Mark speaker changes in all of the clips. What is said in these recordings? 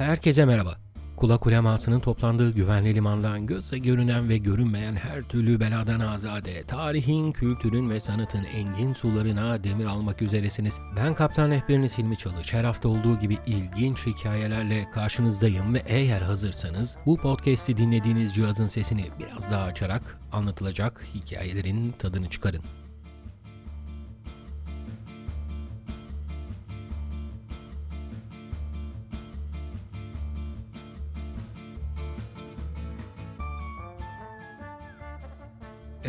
Speaker 1: Herkese merhaba. Kulak ulemasının toplandığı güvenli limandan göze görünen ve görünmeyen her türlü beladan azade, tarihin, kültürün ve sanatın engin sularına demir almak üzeresiniz. Ben Kaptan Rehberiniz Hilmi Çalış. Her hafta olduğu gibi ilginç hikayelerle karşınızdayım ve eğer hazırsanız bu podcast'i dinlediğiniz cihazın sesini biraz daha açarak anlatılacak hikayelerin tadını çıkarın.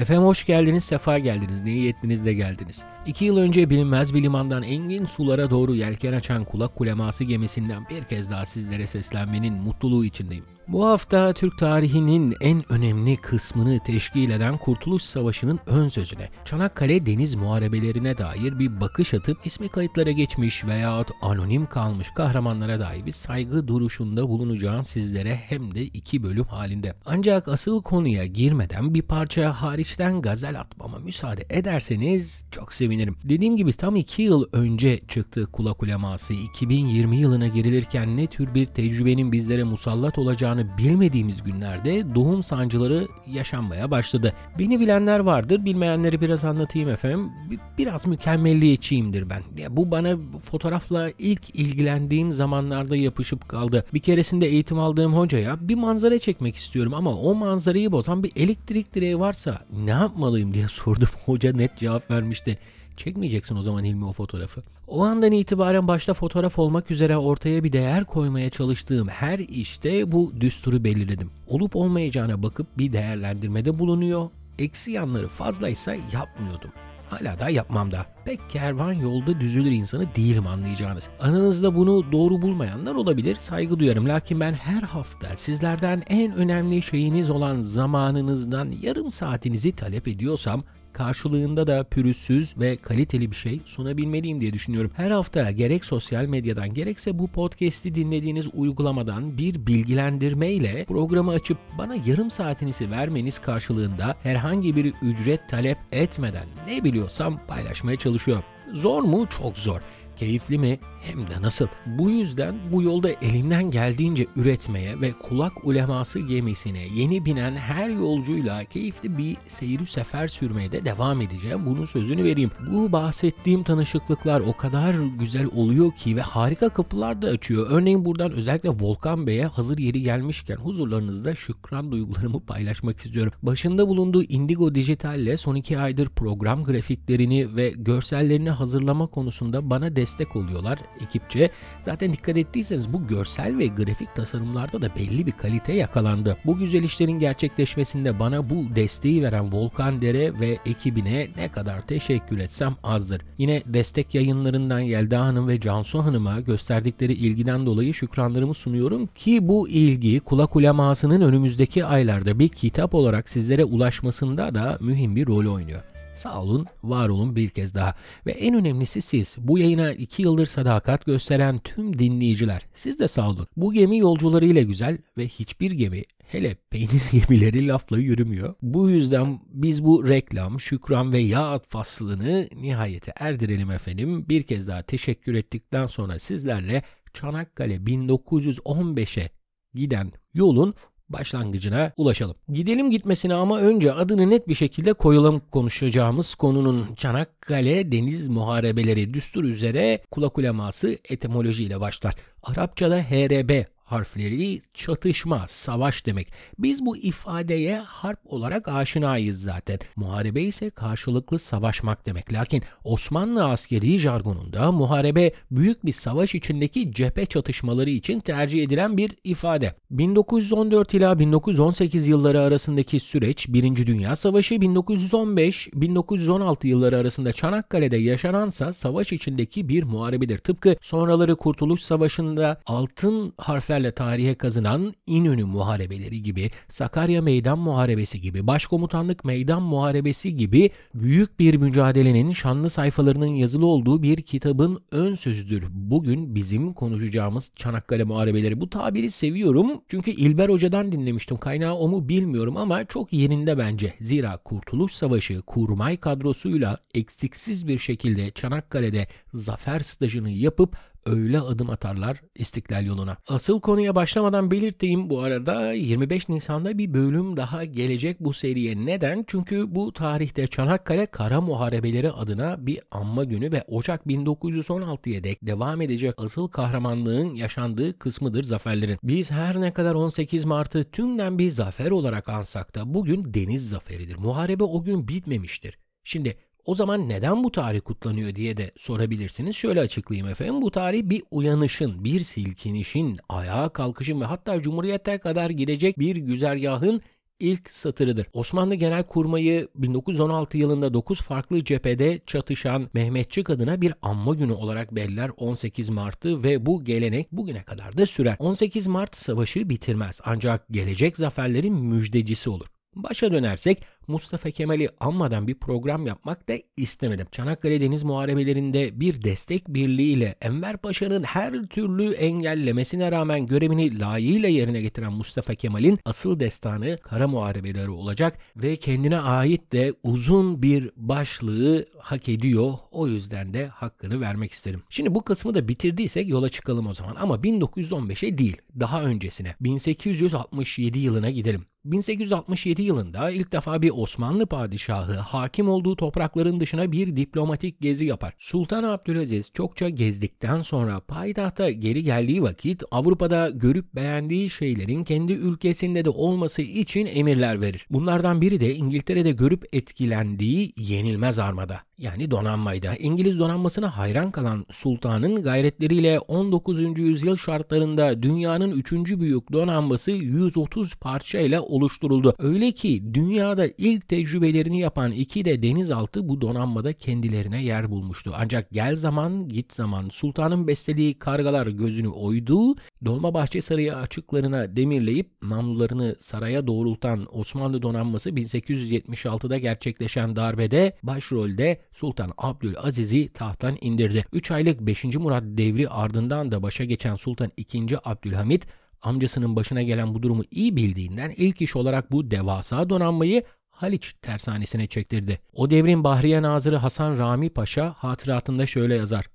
Speaker 1: Efendim hoş geldiniz, sefa geldiniz. Ne iyi ettiniz de geldiniz. İki yıl önce bilinmez bir limandan engin sulara doğru yelken açan kulak kuleması gemisinden bir kez daha sizlere seslenmenin mutluluğu içindeyim. Bu hafta Türk tarihinin en önemli kısmını teşkil eden Kurtuluş Savaşı'nın ön sözüne, Çanakkale deniz muharebelerine dair bir bakış atıp ismi kayıtlara geçmiş veya anonim kalmış kahramanlara dair bir saygı duruşunda bulunacağım sizlere hem de iki bölüm halinde. Ancak asıl konuya girmeden bir parça hariçten gazel atmama müsaade ederseniz çok sevinirim. Dediğim gibi tam iki yıl önce çıktı kulak uleması 2020 yılına girilirken ne tür bir tecrübenin bizlere musallat olacağını bilmediğimiz günlerde doğum sancıları yaşanmaya başladı. Beni bilenler vardır, bilmeyenleri biraz anlatayım efendim. Bi- Biraz mükemmelliyetçiyimdir ben. Ya bu bana fotoğrafla ilk ilgilendiğim zamanlarda yapışıp kaldı. Bir keresinde eğitim aldığım hocaya bir manzara çekmek istiyorum ama o manzarayı bozan bir elektrik direği varsa ne yapmalıyım diye sordum. Hoca net cevap vermişti. Çekmeyeceksin o zaman Hilmi o fotoğrafı. O andan itibaren başta fotoğraf olmak üzere ortaya bir değer koymaya çalıştığım her işte bu düsturu belirledim. Olup olmayacağına bakıp bir değerlendirmede bulunuyor. Eksi yanları fazlaysa yapmıyordum. Hala da yapmam da. Pek kervan yolda düzülür insanı değilim anlayacağınız. Aranızda bunu doğru bulmayanlar olabilir. Saygı duyarım. Lakin ben her hafta sizlerden en önemli şeyiniz olan zamanınızdan yarım saatinizi talep ediyorsam karşılığında da pürüzsüz ve kaliteli bir şey sunabilmeliyim diye düşünüyorum. Her hafta gerek sosyal medyadan gerekse bu podcast'i dinlediğiniz uygulamadan bir bilgilendirme ile programı açıp bana yarım saatinizi vermeniz karşılığında herhangi bir ücret talep etmeden ne biliyorsam paylaşmaya çalışıyorum. Zor mu? Çok zor. Keyifli mi? Hem de nasıl. Bu yüzden bu yolda elimden geldiğince üretmeye ve kulak uleması gemisine yeni binen her yolcuyla keyifli bir seyri sefer sürmeye de devam edeceğim. Bunun sözünü vereyim. Bu bahsettiğim tanışıklıklar o kadar güzel oluyor ki ve harika kapılar da açıyor. Örneğin buradan özellikle Volkan Bey'e hazır yeri gelmişken huzurlarınızda şükran duygularımı paylaşmak istiyorum. Başında bulunduğu Indigo Dijital'le son iki aydır program grafiklerini ve görsellerini hazırlama konusunda bana destek oluyorlar ekipçe. Zaten dikkat ettiyseniz bu görsel ve grafik tasarımlarda da belli bir kalite yakalandı. Bu güzel işlerin gerçekleşmesinde bana bu desteği veren Volkan Dere ve ekibine ne kadar teşekkür etsem azdır. Yine destek yayınlarından Yelda Hanım ve Cansu Hanım'a gösterdikleri ilgiden dolayı şükranlarımı sunuyorum ki bu ilgi kulak ulemasının önümüzdeki aylarda bir kitap olarak sizlere ulaşmasında da mühim bir rol oynuyor. Sağ olun, var olun bir kez daha. Ve en önemlisi siz. Bu yayına iki yıldır sadakat gösteren tüm dinleyiciler. Siz de sağ olun. Bu gemi yolcularıyla güzel ve hiçbir gemi hele peynir gemileri lafla yürümüyor. Bu yüzden biz bu reklam, şükran ve yağ faslını nihayete erdirelim efendim. Bir kez daha teşekkür ettikten sonra sizlerle Çanakkale 1915'e giden yolun başlangıcına ulaşalım. Gidelim gitmesine ama önce adını net bir şekilde koyalım konuşacağımız konunun Çanakkale Deniz Muharebeleri düstur üzere kulak uleması etimolojiyle başlar. Arapçada HRB harfleri çatışma, savaş demek. Biz bu ifadeye harp olarak aşinayız zaten. Muharebe ise karşılıklı savaşmak demek. Lakin Osmanlı askeri jargonunda muharebe büyük bir savaş içindeki cephe çatışmaları için tercih edilen bir ifade. 1914 ila 1918 yılları arasındaki süreç 1. Dünya Savaşı 1915-1916 yılları arasında Çanakkale'de yaşanansa savaş içindeki bir muharebedir. Tıpkı sonraları Kurtuluş Savaşı'nda altın harflerle tarihe kazınan İnönü Muharebeleri gibi, Sakarya Meydan Muharebesi gibi, Başkomutanlık Meydan Muharebesi gibi büyük bir mücadelenin şanlı sayfalarının yazılı olduğu bir kitabın ön sözüdür. Bugün bizim konuşacağımız Çanakkale Muharebeleri. Bu tabiri seviyorum çünkü İlber Hoca'dan dinlemiştim. Kaynağı o mu bilmiyorum ama çok yerinde bence. Zira Kurtuluş Savaşı kurmay kadrosuyla eksiksiz bir şekilde Çanakkale'de zafer stajını yapıp öyle adım atarlar istiklal yoluna. Asıl konuya başlamadan belirteyim bu arada 25 Nisan'da bir bölüm daha gelecek bu seriye. Neden? Çünkü bu tarihte Çanakkale Kara Muharebeleri adına bir anma günü ve Ocak 1916'ya dek devam edecek asıl kahramanlığın yaşandığı kısmıdır zaferlerin. Biz her ne kadar 18 Mart'ı tümden bir zafer olarak ansak da bugün deniz zaferidir. Muharebe o gün bitmemiştir. Şimdi o zaman neden bu tarih kutlanıyor diye de sorabilirsiniz. Şöyle açıklayayım efendim. Bu tarih bir uyanışın, bir silkinişin, ayağa kalkışın ve hatta Cumhuriyet'e kadar gidecek bir güzergahın ilk satırıdır. Osmanlı Genel Kurmayı 1916 yılında 9 farklı cephede çatışan Mehmetçik adına bir anma günü olarak belirler 18 Mart'ı ve bu gelenek bugüne kadar da sürer. 18 Mart savaşı bitirmez ancak gelecek zaferlerin müjdecisi olur. Başa dönersek Mustafa Kemal'i anmadan bir program yapmak da istemedim. Çanakkale Deniz Muharebelerinde bir destek birliğiyle Enver Paşa'nın her türlü engellemesine rağmen görevini layığıyla yerine getiren Mustafa Kemal'in asıl destanı Kara Muharebeleri olacak ve kendine ait de uzun bir başlığı hak ediyor. O yüzden de hakkını vermek istedim. Şimdi bu kısmı da bitirdiysek yola çıkalım o zaman ama 1915'e değil daha öncesine 1867 yılına gidelim. 1867 yılında ilk defa bir Osmanlı padişahı hakim olduğu toprakların dışına bir diplomatik gezi yapar. Sultan Abdülaziz çokça gezdikten sonra payitahta geri geldiği vakit Avrupa'da görüp beğendiği şeylerin kendi ülkesinde de olması için emirler verir. Bunlardan biri de İngiltere'de görüp etkilendiği yenilmez armada yani donanmaydı. İngiliz donanmasına hayran kalan sultanın gayretleriyle 19. yüzyıl şartlarında dünyanın 3. büyük donanması 130 parça ile oluşturuldu. Öyle ki dünyada ilk tecrübelerini yapan iki de denizaltı bu donanmada kendilerine yer bulmuştu. Ancak gel zaman git zaman sultanın beslediği kargalar gözünü oydu. Dolmabahçe Sarayı açıklarına demirleyip namlularını saraya doğrultan Osmanlı donanması 1876'da gerçekleşen darbede başrolde Sultan Abdülaziz'i tahttan indirdi. 3 aylık 5. Murat devri ardından da başa geçen Sultan II. Abdülhamit amcasının başına gelen bu durumu iyi bildiğinden ilk iş olarak bu devasa donanmayı Haliç tersanesine çektirdi. O devrin Bahriye Nazırı Hasan Rami Paşa hatıratında şöyle yazar.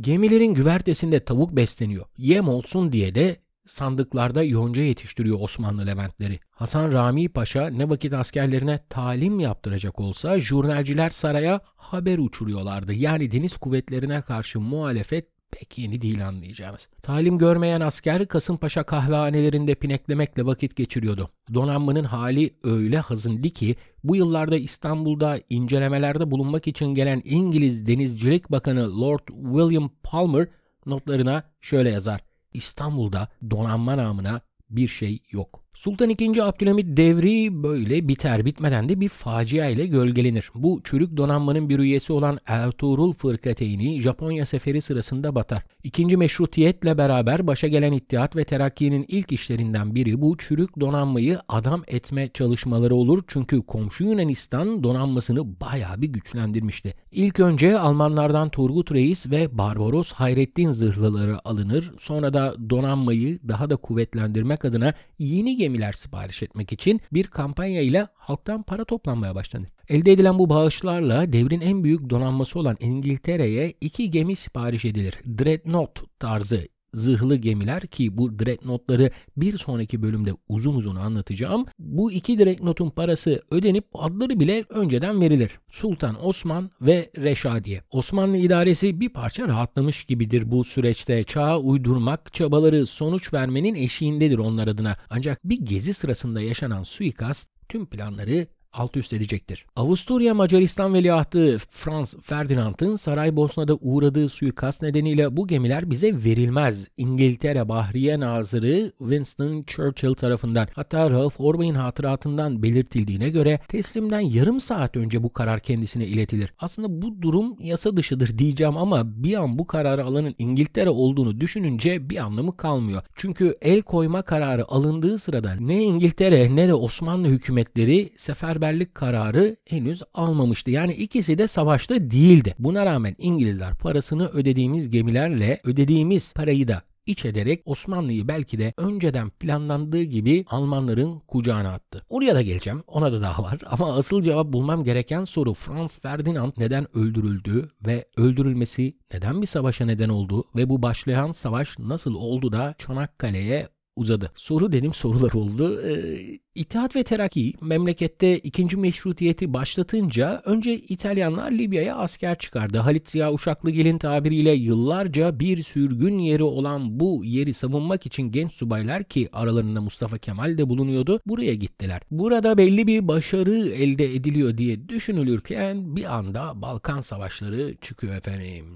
Speaker 1: Gemilerin güvertesinde tavuk besleniyor. Yem olsun diye de sandıklarda yonca yetiştiriyor Osmanlı Leventleri. Hasan Rami Paşa ne vakit askerlerine talim yaptıracak olsa jurnalciler saraya haber uçuruyorlardı. Yani deniz kuvvetlerine karşı muhalefet pek yeni değil anlayacağınız. Talim görmeyen asker Kasımpaşa kahvehanelerinde pineklemekle vakit geçiriyordu. Donanmanın hali öyle hazındı ki bu yıllarda İstanbul'da incelemelerde bulunmak için gelen İngiliz Denizcilik Bakanı Lord William Palmer notlarına şöyle yazar. İstanbul'da donanma namına bir şey yok. Sultan II. Abdülhamit devri böyle biter bitmeden de bir facia ile gölgelenir. Bu çürük donanmanın bir üyesi olan Ertuğrul Fırkateyni Japonya seferi sırasında batar. İkinci meşrutiyetle beraber başa gelen İttihat ve Terakki'nin ilk işlerinden biri bu çürük donanmayı adam etme çalışmaları olur. Çünkü komşu Yunanistan donanmasını bayağı bir güçlendirmişti. İlk önce Almanlardan Turgut Reis ve Barbaros Hayrettin zırhlıları alınır. Sonra da donanmayı daha da kuvvetlendirmek adına yeni gemiler sipariş etmek için bir kampanya ile halktan para toplanmaya başlanır. Elde edilen bu bağışlarla devrin en büyük donanması olan İngiltere'ye iki gemi sipariş edilir. Dreadnought tarzı zırhlı gemiler ki bu dreadnoughtları bir sonraki bölümde uzun uzun anlatacağım. Bu iki dreadnought'un parası ödenip adları bile önceden verilir. Sultan Osman ve Reşadiye. Osmanlı idaresi bir parça rahatlamış gibidir bu süreçte. Çağa uydurmak çabaları sonuç vermenin eşiğindedir onlar adına. Ancak bir gezi sırasında yaşanan suikast tüm planları alt üst edecektir. Avusturya Macaristan veliahtı Franz Ferdinand'ın Saraybosna'da uğradığı suikast nedeniyle bu gemiler bize verilmez. İngiltere Bahriye Nazırı Winston Churchill tarafından hatta Ralph Orbay'ın hatıratından belirtildiğine göre teslimden yarım saat önce bu karar kendisine iletilir. Aslında bu durum yasa dışıdır diyeceğim ama bir an bu kararı alanın İngiltere olduğunu düşününce bir anlamı kalmıyor. Çünkü el koyma kararı alındığı sırada ne İngiltere ne de Osmanlı hükümetleri seferber seferberlik kararı henüz almamıştı. Yani ikisi de savaşta değildi. Buna rağmen İngilizler parasını ödediğimiz gemilerle ödediğimiz parayı da iç ederek Osmanlı'yı belki de önceden planlandığı gibi Almanların kucağına attı. Oraya da geleceğim. Ona da daha var. Ama asıl cevap bulmam gereken soru Franz Ferdinand neden öldürüldü ve öldürülmesi neden bir savaşa neden oldu ve bu başlayan savaş nasıl oldu da Çanakkale'ye uzadı. Soru dedim sorular oldu. Ee, İttihat ve Terakki memlekette ikinci meşrutiyeti başlatınca önce İtalyanlar Libya'ya asker çıkardı. Halit Ziya Uşaklıgil'in tabiriyle yıllarca bir sürgün yeri olan bu yeri savunmak için genç subaylar ki aralarında Mustafa Kemal de bulunuyordu buraya gittiler. Burada belli bir başarı elde ediliyor diye düşünülürken bir anda Balkan Savaşları çıkıyor efendim.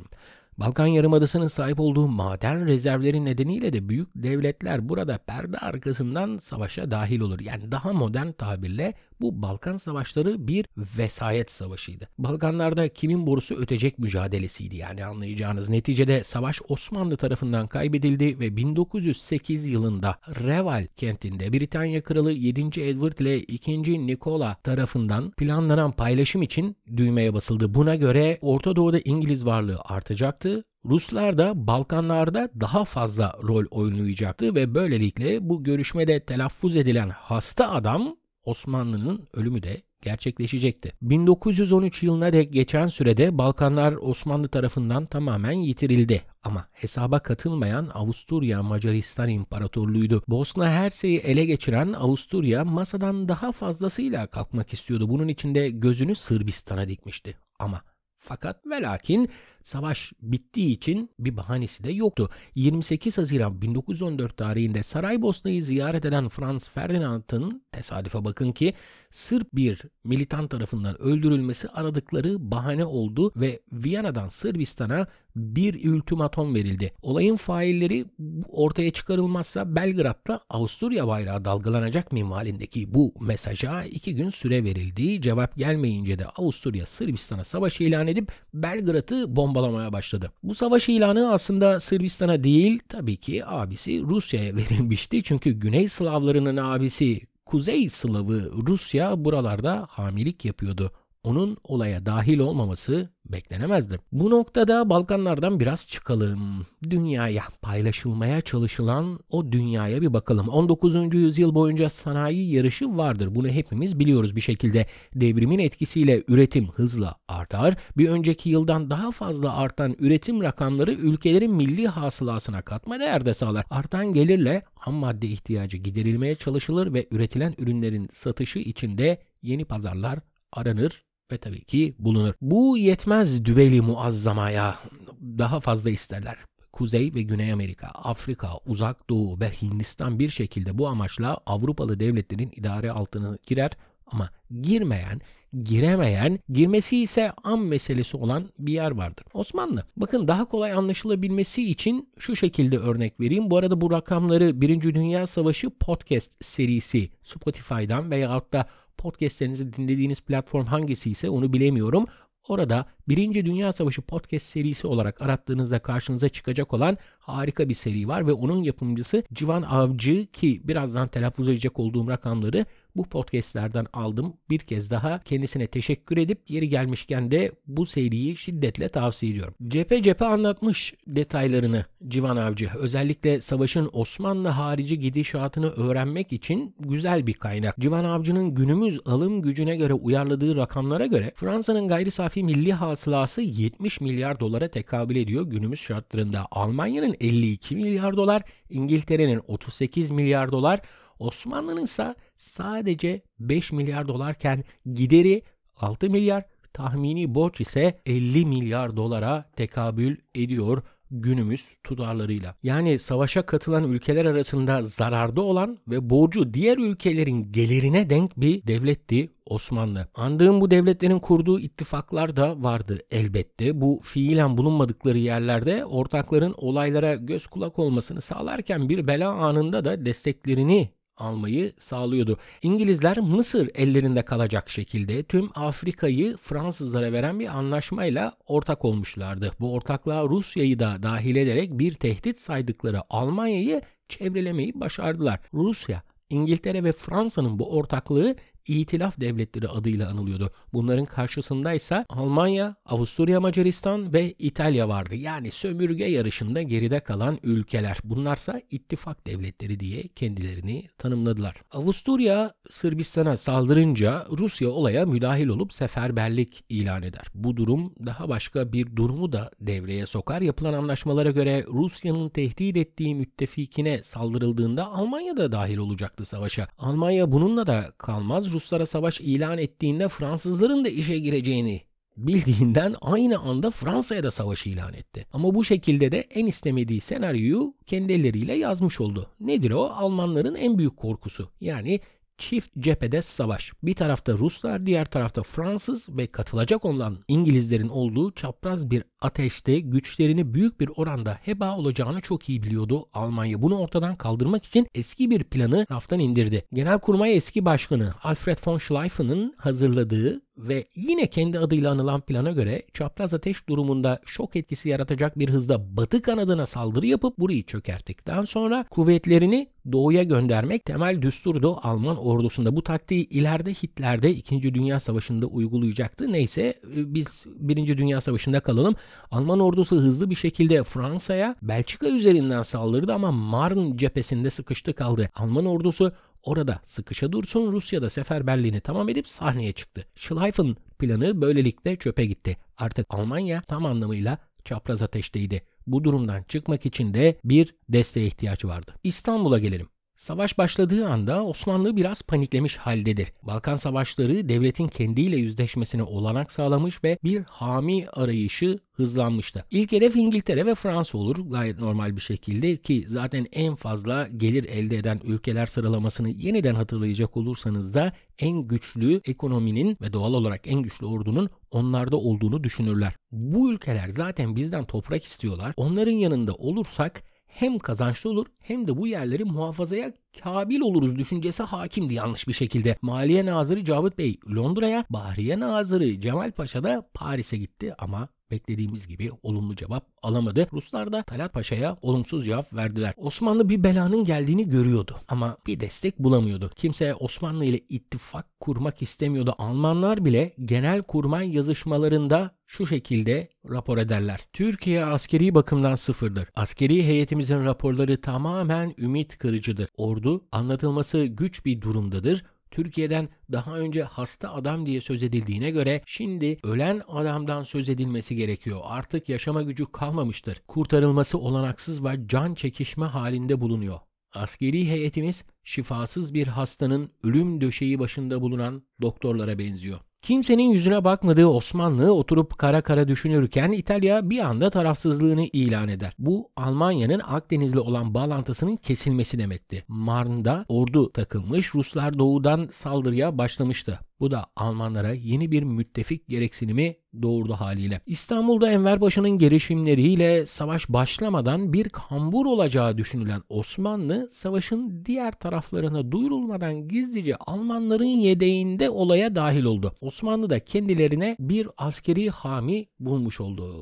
Speaker 1: Balkan Yarımadası'nın sahip olduğu maden rezervleri nedeniyle de büyük devletler burada perde arkasından savaşa dahil olur. Yani daha modern tabirle bu Balkan savaşları bir vesayet savaşıydı. Balkanlarda kimin borusu ötecek mücadelesiydi yani anlayacağınız. Neticede savaş Osmanlı tarafından kaybedildi ve 1908 yılında Reval kentinde Britanya Kralı 7. Edward ile 2. Nikola tarafından planlanan paylaşım için düğmeye basıldı. Buna göre Orta Doğu'da İngiliz varlığı artacaktı Ruslar da Balkanlarda daha fazla rol oynayacaktı ve böylelikle bu görüşmede telaffuz edilen hasta adam Osmanlı'nın ölümü de gerçekleşecekti. 1913 yılına dek geçen sürede Balkanlar Osmanlı tarafından tamamen yitirildi. Ama hesaba katılmayan Avusturya Macaristan İmparatorluğu'ydu. Bosna Hersey'i ele geçiren Avusturya masadan daha fazlasıyla kalkmak istiyordu. Bunun için de gözünü Sırbistan'a dikmişti. Ama fakat ve lakin savaş bittiği için bir bahanesi de yoktu. 28 Haziran 1914 tarihinde Saraybosna'yı ziyaret eden Franz Ferdinand'ın tesadüfe bakın ki Sırp bir militan tarafından öldürülmesi aradıkları bahane oldu ve Viyana'dan Sırbistan'a bir ultimatom verildi. Olayın failleri ortaya çıkarılmazsa Belgrad'da Avusturya bayrağı dalgalanacak minvalindeki bu mesaja iki gün süre verildi. Cevap gelmeyince de Avusturya Sırbistan'a savaş ilan edip Belgrad'ı bombalamaya başladı. Bu savaş ilanı aslında Sırbistan'a değil tabii ki abisi Rusya'ya verilmişti. Çünkü Güney Slavlarının abisi Kuzey Slavı Rusya buralarda hamilik yapıyordu onun olaya dahil olmaması beklenemezdi. Bu noktada Balkanlardan biraz çıkalım. Dünyaya paylaşılmaya çalışılan o dünyaya bir bakalım. 19. yüzyıl boyunca sanayi yarışı vardır. Bunu hepimiz biliyoruz bir şekilde. Devrimin etkisiyle üretim hızla artar. Bir önceki yıldan daha fazla artan üretim rakamları ülkelerin milli hasılasına katma değer de sağlar. Artan gelirle ham madde ihtiyacı giderilmeye çalışılır ve üretilen ürünlerin satışı içinde yeni pazarlar aranır ve tabii ki bulunur. Bu yetmez düveli muazzamaya daha fazla isterler. Kuzey ve Güney Amerika, Afrika, Uzak Doğu ve Hindistan bir şekilde bu amaçla Avrupalı devletlerin idare altına girer ama girmeyen, giremeyen, girmesi ise an meselesi olan bir yer vardır. Osmanlı. Bakın daha kolay anlaşılabilmesi için şu şekilde örnek vereyim. Bu arada bu rakamları 1. Dünya Savaşı podcast serisi Spotify'dan veyahut da podcastlerinizi dinlediğiniz platform hangisi ise onu bilemiyorum. Orada Birinci Dünya Savaşı podcast serisi olarak arattığınızda karşınıza çıkacak olan harika bir seri var ve onun yapımcısı Civan Avcı ki birazdan telaffuz edecek olduğum rakamları bu podcastlerden aldım. Bir kez daha kendisine teşekkür edip yeri gelmişken de bu seriyi şiddetle tavsiye ediyorum. Cephe cephe anlatmış detaylarını Civan Avcı. Özellikle savaşın Osmanlı harici gidişatını öğrenmek için güzel bir kaynak. Civan Avcı'nın günümüz alım gücüne göre uyarladığı rakamlara göre Fransa'nın gayri safi milli hasılası 70 milyar dolara tekabül ediyor günümüz şartlarında. Almanya'nın 52 milyar dolar, İngiltere'nin 38 milyar dolar, Osmanlı'nın ise sadece 5 milyar dolarken gideri 6 milyar, tahmini borç ise 50 milyar dolara tekabül ediyor günümüz tutarlarıyla. Yani savaşa katılan ülkeler arasında zararda olan ve borcu diğer ülkelerin gelirine denk bir devletti Osmanlı. Andığım bu devletlerin kurduğu ittifaklar da vardı elbette. Bu fiilen bulunmadıkları yerlerde ortakların olaylara göz kulak olmasını sağlarken bir bela anında da desteklerini almayı sağlıyordu. İngilizler Mısır ellerinde kalacak şekilde tüm Afrika'yı Fransızlara veren bir anlaşmayla ortak olmuşlardı. Bu ortaklığa Rusya'yı da dahil ederek bir tehdit saydıkları Almanya'yı çevrelemeyi başardılar. Rusya İngiltere ve Fransa'nın bu ortaklığı İtilaf Devletleri adıyla anılıyordu. Bunların karşısındaysa Almanya, Avusturya Macaristan ve İtalya vardı. Yani sömürge yarışında geride kalan ülkeler. Bunlarsa ittifak devletleri diye kendilerini tanımladılar. Avusturya Sırbistan'a saldırınca Rusya olaya müdahil olup seferberlik ilan eder. Bu durum daha başka bir durumu da devreye sokar. Yapılan anlaşmalara göre Rusya'nın tehdit ettiği müttefikine saldırıldığında Almanya da dahil olacaktı savaşa. Almanya bununla da kalmaz. Ruslara savaş ilan ettiğinde Fransızların da işe gireceğini bildiğinden aynı anda Fransa'ya da savaş ilan etti. Ama bu şekilde de en istemediği senaryoyu kendi elleriyle yazmış oldu. Nedir o? Almanların en büyük korkusu. Yani çift cephede savaş. Bir tarafta Ruslar, diğer tarafta Fransız ve katılacak olan İngilizlerin olduğu çapraz bir ateşte güçlerini büyük bir oranda heba olacağını çok iyi biliyordu Almanya. Bunu ortadan kaldırmak için eski bir planı raftan indirdi. Genelkurmay eski başkanı Alfred von Schleifen'ın hazırladığı ve yine kendi adıyla anılan plana göre çapraz ateş durumunda şok etkisi yaratacak bir hızda batı kanadına saldırı yapıp burayı çökerttikten sonra kuvvetlerini doğuya göndermek temel düsturdu Alman ordusunda. Bu taktiği ileride Hitler'de 2. Dünya Savaşı'nda uygulayacaktı. Neyse e, biz 1. Dünya Savaşı'nda kalalım. Alman ordusu hızlı bir şekilde Fransa'ya Belçika üzerinden saldırdı ama Marne cephesinde sıkıştı kaldı. Alman ordusu orada sıkışa dursun Rusya'da seferberliğini tamam edip sahneye çıktı. Schleifen planı böylelikle çöpe gitti. Artık Almanya tam anlamıyla çapraz ateşteydi. Bu durumdan çıkmak için de bir desteğe ihtiyaç vardı. İstanbul'a gelelim. Savaş başladığı anda Osmanlı biraz paniklemiş haldedir. Balkan savaşları devletin kendiyle yüzleşmesine olanak sağlamış ve bir hami arayışı hızlanmıştı. İlk hedef İngiltere ve Fransa olur gayet normal bir şekilde ki zaten en fazla gelir elde eden ülkeler sıralamasını yeniden hatırlayacak olursanız da en güçlü ekonominin ve doğal olarak en güçlü ordunun onlarda olduğunu düşünürler. Bu ülkeler zaten bizden toprak istiyorlar. Onların yanında olursak hem kazançlı olur hem de bu yerleri muhafazaya kabil oluruz düşüncesi hakimdi yanlış bir şekilde. Maliye Nazırı Cavit Bey Londra'ya, Bahriye Nazırı Cemal Paşa da Paris'e gitti ama beklediğimiz gibi olumlu cevap alamadı. Ruslar da Talat Paşa'ya olumsuz cevap verdiler. Osmanlı bir belanın geldiğini görüyordu ama bir destek bulamıyordu. Kimse Osmanlı ile ittifak kurmak istemiyordu. Almanlar bile genel kurmay yazışmalarında şu şekilde rapor ederler. Türkiye askeri bakımdan sıfırdır. Askeri heyetimizin raporları tamamen ümit kırıcıdır. Ordu anlatılması güç bir durumdadır. Türkiye'den daha önce hasta adam diye söz edildiğine göre şimdi ölen adamdan söz edilmesi gerekiyor. Artık yaşama gücü kalmamıştır. Kurtarılması olanaksız ve can çekişme halinde bulunuyor. Askeri heyetimiz şifasız bir hastanın ölüm döşeği başında bulunan doktorlara benziyor. Kimsenin yüzüne bakmadığı Osmanlı oturup kara kara düşünürken İtalya bir anda tarafsızlığını ilan eder. Bu Almanya'nın Akdeniz'le olan bağlantısının kesilmesi demekti. Marne'da ordu takılmış, Ruslar doğudan saldırıya başlamıştı. Bu da Almanlara yeni bir müttefik gereksinimi doğurdu haliyle. İstanbul'da Enver Paşa'nın girişimleriyle savaş başlamadan bir kambur olacağı düşünülen Osmanlı savaşın diğer taraflarına duyurulmadan gizlice Almanların yedeğinde olaya dahil oldu. Osmanlı da kendilerine bir askeri hami bulmuş oldu.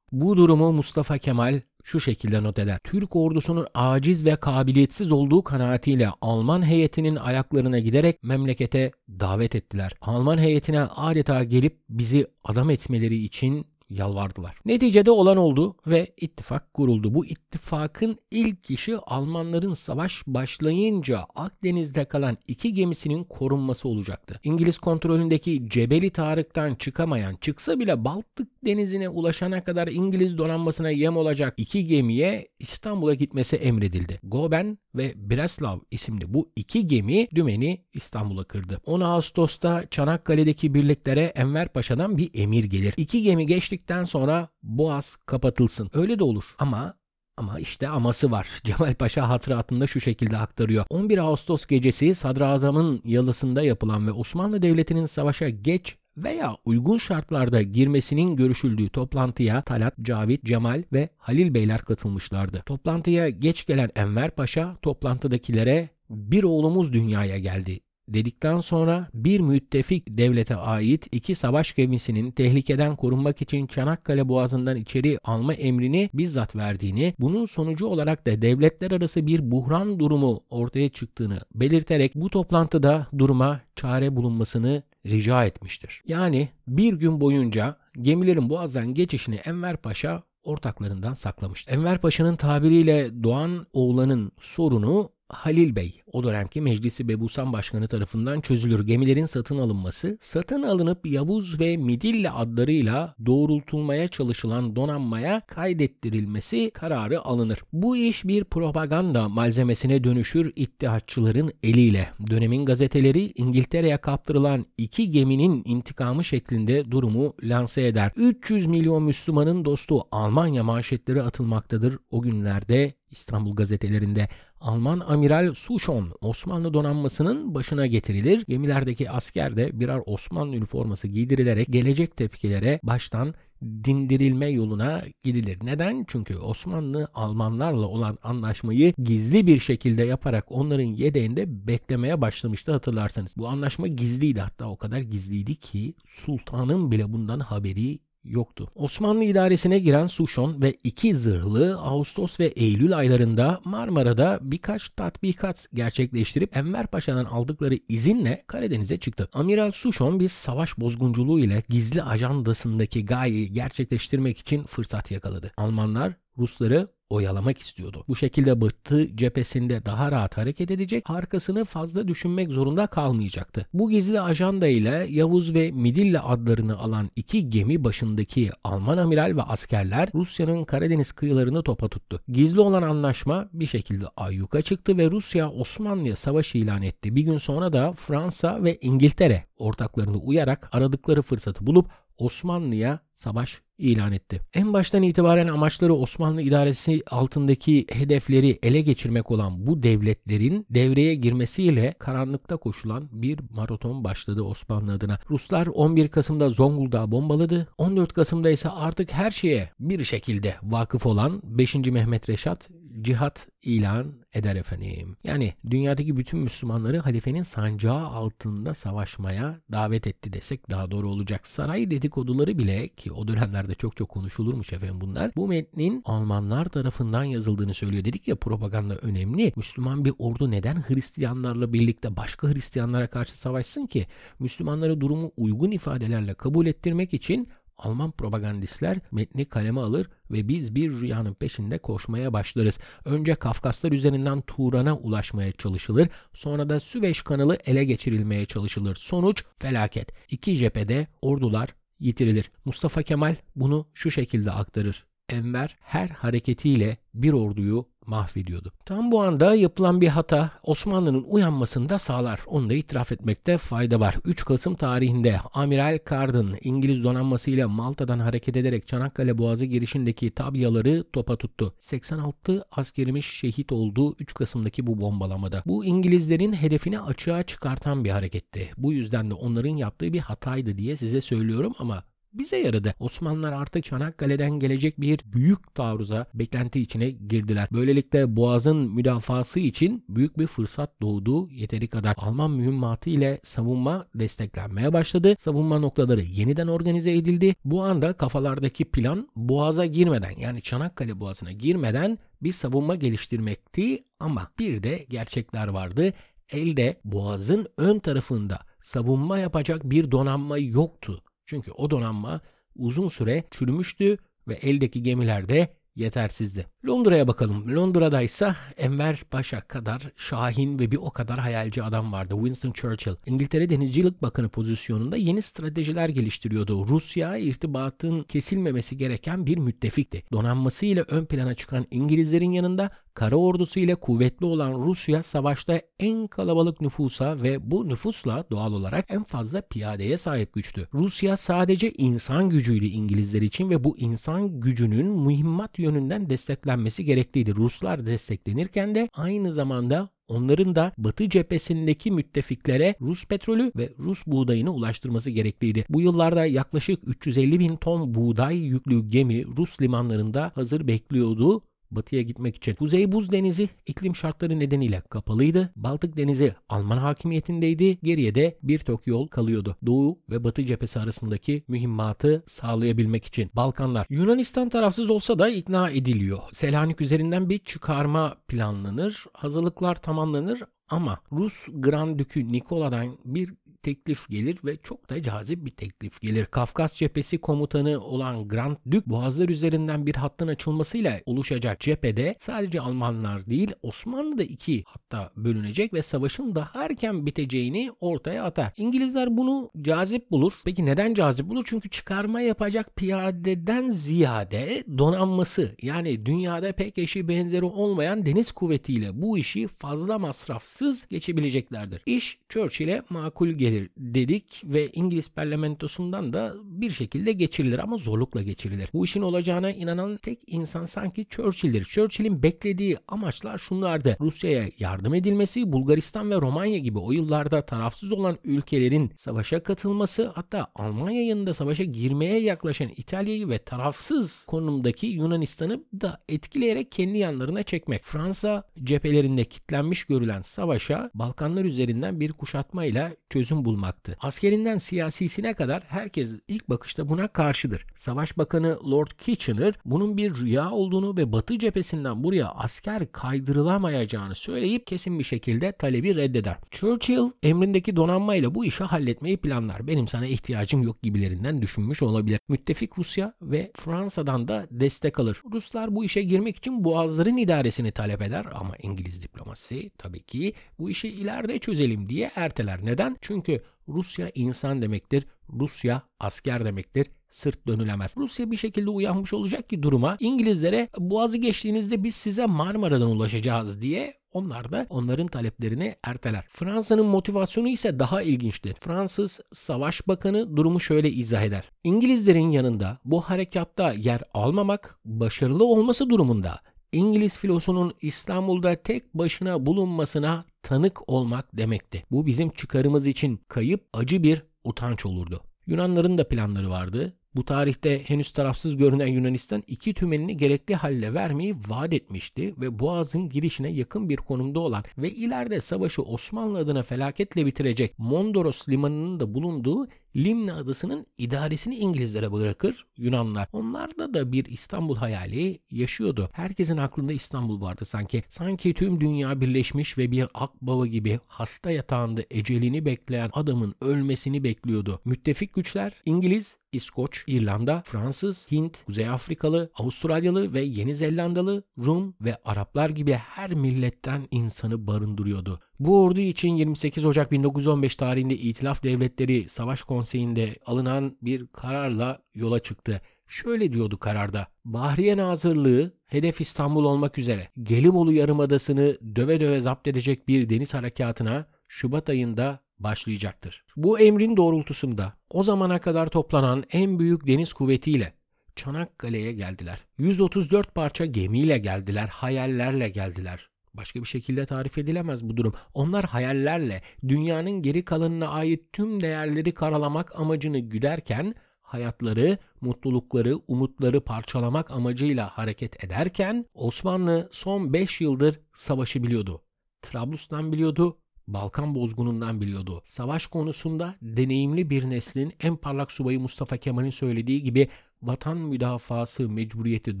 Speaker 1: Bu durumu Mustafa Kemal şu şekilde not eder. Türk ordusunun aciz ve kabiliyetsiz olduğu kanaatiyle Alman heyetinin ayaklarına giderek memlekete davet ettiler. Alman heyetine adeta gelip bizi adam etmeleri için yalvardılar. Neticede olan oldu ve ittifak kuruldu. Bu ittifakın ilk işi Almanların savaş başlayınca Akdeniz'de kalan iki gemisinin korunması olacaktı. İngiliz kontrolündeki Cebeli Tarık'tan çıkamayan, çıksa bile Baltık denizine ulaşana kadar İngiliz donanmasına yem olacak iki gemiye İstanbul'a gitmesi emredildi. Goben ve Breslav isimli bu iki gemi dümeni İstanbul'a kırdı. 10 Ağustos'ta Çanakkale'deki birliklere Enver Paşa'dan bir emir gelir. İki gemi geçtikten sonra Boğaz kapatılsın. Öyle de olur ama ama işte aması var. Cemal Paşa hatıratında şu şekilde aktarıyor. 11 Ağustos gecesi Sadrazam'ın yalısında yapılan ve Osmanlı Devleti'nin savaşa geç veya uygun şartlarda girmesinin görüşüldüğü toplantıya Talat, Cavit, Cemal ve Halil Beyler katılmışlardı. Toplantıya geç gelen Enver Paşa toplantıdakilere bir oğlumuz dünyaya geldi dedikten sonra bir müttefik devlete ait iki savaş gemisinin tehlikeden korunmak için Çanakkale Boğazı'ndan içeri alma emrini bizzat verdiğini, bunun sonucu olarak da devletler arası bir buhran durumu ortaya çıktığını belirterek bu toplantıda duruma çare bulunmasını rica etmiştir. Yani bir gün boyunca gemilerin boğazdan geçişini Enver Paşa ortaklarından saklamıştır. Enver Paşa'nın tabiriyle Doğan Oğlan'ın sorunu Halil Bey, o dönemki Meclisi Bebusan Başkanı tarafından çözülür. Gemilerin satın alınması, satın alınıp Yavuz ve Midilli adlarıyla doğrultulmaya çalışılan donanmaya kaydettirilmesi kararı alınır. Bu iş bir propaganda malzemesine dönüşür ittihatçıların eliyle. Dönemin gazeteleri İngiltere'ye kaptırılan iki geminin intikamı şeklinde durumu lanse eder. 300 milyon Müslümanın dostu Almanya manşetleri atılmaktadır o günlerde İstanbul gazetelerinde Alman amiral Sushon Osmanlı donanmasının başına getirilir. Gemilerdeki asker de birer Osmanlı üniforması giydirilerek gelecek tepkilere baştan dindirilme yoluna gidilir. Neden? Çünkü Osmanlı Almanlarla olan anlaşmayı gizli bir şekilde yaparak onların yedeğinde beklemeye başlamıştı hatırlarsanız. Bu anlaşma gizliydi hatta o kadar gizliydi ki sultanın bile bundan haberi yoktu. Osmanlı idaresine giren Suşon ve iki zırhlı Ağustos ve Eylül aylarında Marmara'da birkaç tatbikat gerçekleştirip Enver Paşa'dan aldıkları izinle Karadeniz'e çıktı. Amiral Suşon bir savaş bozgunculuğu ile gizli ajandasındaki gayeyi gerçekleştirmek için fırsat yakaladı. Almanlar Rusları oyalamak istiyordu. Bu şekilde Batı cephesinde daha rahat hareket edecek, arkasını fazla düşünmek zorunda kalmayacaktı. Bu gizli ajanda ile Yavuz ve Midilli adlarını alan iki gemi başındaki Alman amiral ve askerler Rusya'nın Karadeniz kıyılarını topa tuttu. Gizli olan anlaşma bir şekilde ayyuka çıktı ve Rusya Osmanlı'ya savaş ilan etti. Bir gün sonra da Fransa ve İngiltere ortaklarını uyarak aradıkları fırsatı bulup Osmanlı'ya savaş ilan etti. En baştan itibaren amaçları Osmanlı idaresi altındaki hedefleri ele geçirmek olan bu devletlerin devreye girmesiyle karanlıkta koşulan bir maraton başladı Osmanlı adına. Ruslar 11 Kasım'da Zonguldak'ı bombaladı. 14 Kasım'da ise artık her şeye bir şekilde vakıf olan 5. Mehmet Reşat cihat ilan eder efendim. Yani dünyadaki bütün Müslümanları halifenin sancağı altında savaşmaya davet etti desek daha doğru olacak. Saray dedikoduları bile ki o dönemlerde çok çok konuşulurmuş efendim bunlar. Bu metnin Almanlar tarafından yazıldığını söylüyor. Dedik ya propaganda önemli. Müslüman bir ordu neden Hristiyanlarla birlikte başka Hristiyanlara karşı savaşsın ki? Müslümanları durumu uygun ifadelerle kabul ettirmek için Alman propagandistler metni kaleme alır ve biz bir rüyanın peşinde koşmaya başlarız. Önce Kafkaslar üzerinden Turan'a ulaşmaya çalışılır, sonra da Süveyş kanalı ele geçirilmeye çalışılır. Sonuç felaket. İki cephede ordular yitirilir. Mustafa Kemal bunu şu şekilde aktarır. Enver her hareketiyle bir orduyu mahvediyordu. Tam bu anda yapılan bir hata Osmanlı'nın uyanmasını da sağlar. Onu da itiraf etmekte fayda var. 3 Kasım tarihinde Amiral Carden İngiliz donanması ile Malta'dan hareket ederek Çanakkale Boğazı girişindeki tabyaları topa tuttu. 86 askerimiz şehit oldu 3 Kasım'daki bu bombalamada. Bu İngilizlerin hedefini açığa çıkartan bir hareketti. Bu yüzden de onların yaptığı bir hataydı diye size söylüyorum ama bize yaradı. Osmanlılar artık Çanakkale'den gelecek bir büyük taarruza beklenti içine girdiler. Böylelikle Boğaz'ın müdafası için büyük bir fırsat doğdu. Yeteri kadar Alman mühimmatı ile savunma desteklenmeye başladı. Savunma noktaları yeniden organize edildi. Bu anda kafalardaki plan Boğaz'a girmeden yani Çanakkale Boğazı'na girmeden bir savunma geliştirmekti ama bir de gerçekler vardı. Elde Boğaz'ın ön tarafında savunma yapacak bir donanma yoktu. Çünkü o donanma uzun süre çürümüştü ve eldeki gemilerde yetersizdi. Londra'ya bakalım. Londra'da ise Enver Paşa kadar şahin ve bir o kadar hayalci adam vardı. Winston Churchill. İngiltere Denizcilik Bakanı pozisyonunda yeni stratejiler geliştiriyordu. Rusya irtibatın kesilmemesi gereken bir müttefikti. Donanması ile ön plana çıkan İngilizlerin yanında kara ordusu ile kuvvetli olan Rusya savaşta en kalabalık nüfusa ve bu nüfusla doğal olarak en fazla piyadeye sahip güçtü. Rusya sadece insan gücüydü İngilizler için ve bu insan gücünün mühimmat yönünden desteklenmesi gerekliydi. Ruslar desteklenirken de aynı zamanda onların da Batı cephesindeki müttefiklere Rus petrolü ve Rus buğdayını ulaştırması gerekliydi. Bu yıllarda yaklaşık 350 bin ton buğday yüklü gemi Rus limanlarında hazır bekliyordu batıya gitmek için. Kuzey Buz Denizi iklim şartları nedeniyle kapalıydı. Baltık Denizi Alman hakimiyetindeydi. Geriye de birçok yol kalıyordu. Doğu ve Batı cephesi arasındaki mühimmatı sağlayabilmek için. Balkanlar Yunanistan tarafsız olsa da ikna ediliyor. Selanik üzerinden bir çıkarma planlanır. Hazırlıklar tamamlanır ama Rus Grand Dükü Nikola'dan bir teklif gelir ve çok da cazip bir teklif gelir. Kafkas cephesi komutanı olan Grand Dük boğazlar üzerinden bir hattın açılmasıyla oluşacak cephede sadece Almanlar değil Osmanlı da iki hatta bölünecek ve savaşın daha erken biteceğini ortaya atar. İngilizler bunu cazip bulur. Peki neden cazip bulur? Çünkü çıkarma yapacak piyadeden ziyade donanması yani dünyada pek eşi benzeri olmayan deniz kuvvetiyle bu işi fazla masrafsız geçebileceklerdir. İş Churchill'e makul gelir dedik ve İngiliz parlamentosundan da bir şekilde geçirilir ama zorlukla geçirilir. Bu işin olacağına inanan tek insan sanki Churchill'dir. Churchill'in beklediği amaçlar şunlardı. Rusya'ya yardım edilmesi, Bulgaristan ve Romanya gibi o yıllarda tarafsız olan ülkelerin savaşa katılması, hatta Almanya yanında savaşa girmeye yaklaşan İtalya'yı ve tarafsız konumdaki Yunanistan'ı da etkileyerek kendi yanlarına çekmek. Fransa cephelerinde kitlenmiş görülen savaşa Balkanlar üzerinden bir kuşatmayla çözüm bulmaktı. Askerinden siyasisine kadar herkes ilk bakışta buna karşıdır. Savaş Bakanı Lord Kitchener bunun bir rüya olduğunu ve Batı cephesinden buraya asker kaydırılamayacağını söyleyip kesin bir şekilde talebi reddeder. Churchill emrindeki donanmayla bu işi halletmeyi planlar. Benim sana ihtiyacım yok gibilerinden düşünmüş olabilir. Müttefik Rusya ve Fransa'dan da destek alır. Ruslar bu işe girmek için boğazların idaresini talep eder ama İngiliz diplomasisi tabii ki bu işi ileride çözelim diye erteler. Neden? Çünkü Rusya insan demektir. Rusya asker demektir. Sırt dönülemez. Rusya bir şekilde uyanmış olacak ki duruma İngilizlere boğazı geçtiğinizde biz size Marmara'dan ulaşacağız diye onlar da onların taleplerini erteler. Fransa'nın motivasyonu ise daha ilginçtir. Fransız Savaş Bakanı durumu şöyle izah eder. İngilizlerin yanında bu harekatta yer almamak başarılı olması durumunda İngiliz filosunun İstanbul'da tek başına bulunmasına tanık olmak demekti. Bu bizim çıkarımız için kayıp acı bir utanç olurdu. Yunanların da planları vardı. Bu tarihte henüz tarafsız görünen Yunanistan iki tümenini gerekli halle vermeyi vaat etmişti ve Boğaz'ın girişine yakın bir konumda olan ve ileride savaşı Osmanlı adına felaketle bitirecek Mondros limanının da bulunduğu Limna adasının idaresini İngilizlere bırakır Yunanlar. Onlarda da bir İstanbul hayali yaşıyordu. Herkesin aklında İstanbul vardı sanki. Sanki tüm dünya birleşmiş ve bir akbaba gibi hasta yatağında ecelini bekleyen adamın ölmesini bekliyordu. Müttefik güçler İngiliz, İskoç, İrlanda, Fransız, Hint, Kuzey Afrikalı, Avustralyalı ve Yeni Zelandalı, Rum ve Araplar gibi her milletten insanı barındırıyordu. Bu ordu için 28 Ocak 1915 tarihinde İtilaf Devletleri Savaş Konseyi'nde alınan bir kararla yola çıktı. Şöyle diyordu kararda. Bahriye Nazırlığı hedef İstanbul olmak üzere Gelibolu Yarımadası'nı döve döve zapt edecek bir deniz harekatına Şubat ayında başlayacaktır. Bu emrin doğrultusunda o zamana kadar toplanan en büyük deniz kuvvetiyle Çanakkale'ye geldiler. 134 parça gemiyle geldiler, hayallerle geldiler. Başka bir şekilde tarif edilemez bu durum. Onlar hayallerle dünyanın geri kalanına ait tüm değerleri karalamak amacını güderken hayatları, mutlulukları, umutları parçalamak amacıyla hareket ederken Osmanlı son 5 yıldır savaşı biliyordu. Trablus'tan biliyordu, Balkan bozgunundan biliyordu. Savaş konusunda deneyimli bir neslin en parlak subayı Mustafa Kemal'in söylediği gibi vatan müdafası mecburiyeti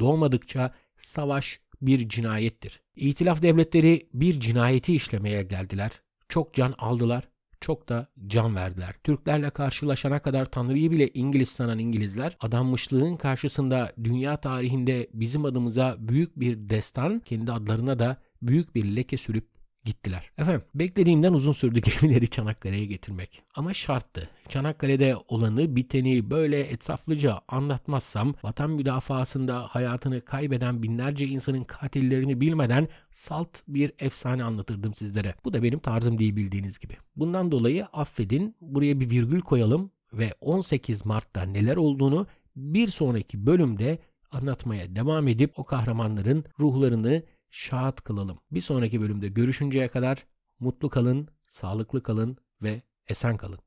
Speaker 1: doğmadıkça savaş bir cinayettir. İtilaf devletleri bir cinayeti işlemeye geldiler. Çok can aldılar, çok da can verdiler. Türklerle karşılaşana kadar Tanrı'yı bile İngiliz sanan İngilizler adanmışlığın karşısında dünya tarihinde bizim adımıza büyük bir destan, kendi adlarına da büyük bir leke sürüp gittiler. Efendim beklediğimden uzun sürdü gemileri Çanakkale'ye getirmek. Ama şarttı. Çanakkale'de olanı biteni böyle etraflıca anlatmazsam vatan müdafasında hayatını kaybeden binlerce insanın katillerini bilmeden salt bir efsane anlatırdım sizlere. Bu da benim tarzım değil bildiğiniz gibi. Bundan dolayı affedin buraya bir virgül koyalım ve 18 Mart'ta neler olduğunu bir sonraki bölümde anlatmaya devam edip o kahramanların ruhlarını şahat kılalım. Bir sonraki bölümde görüşünceye kadar mutlu kalın, sağlıklı kalın ve esen kalın.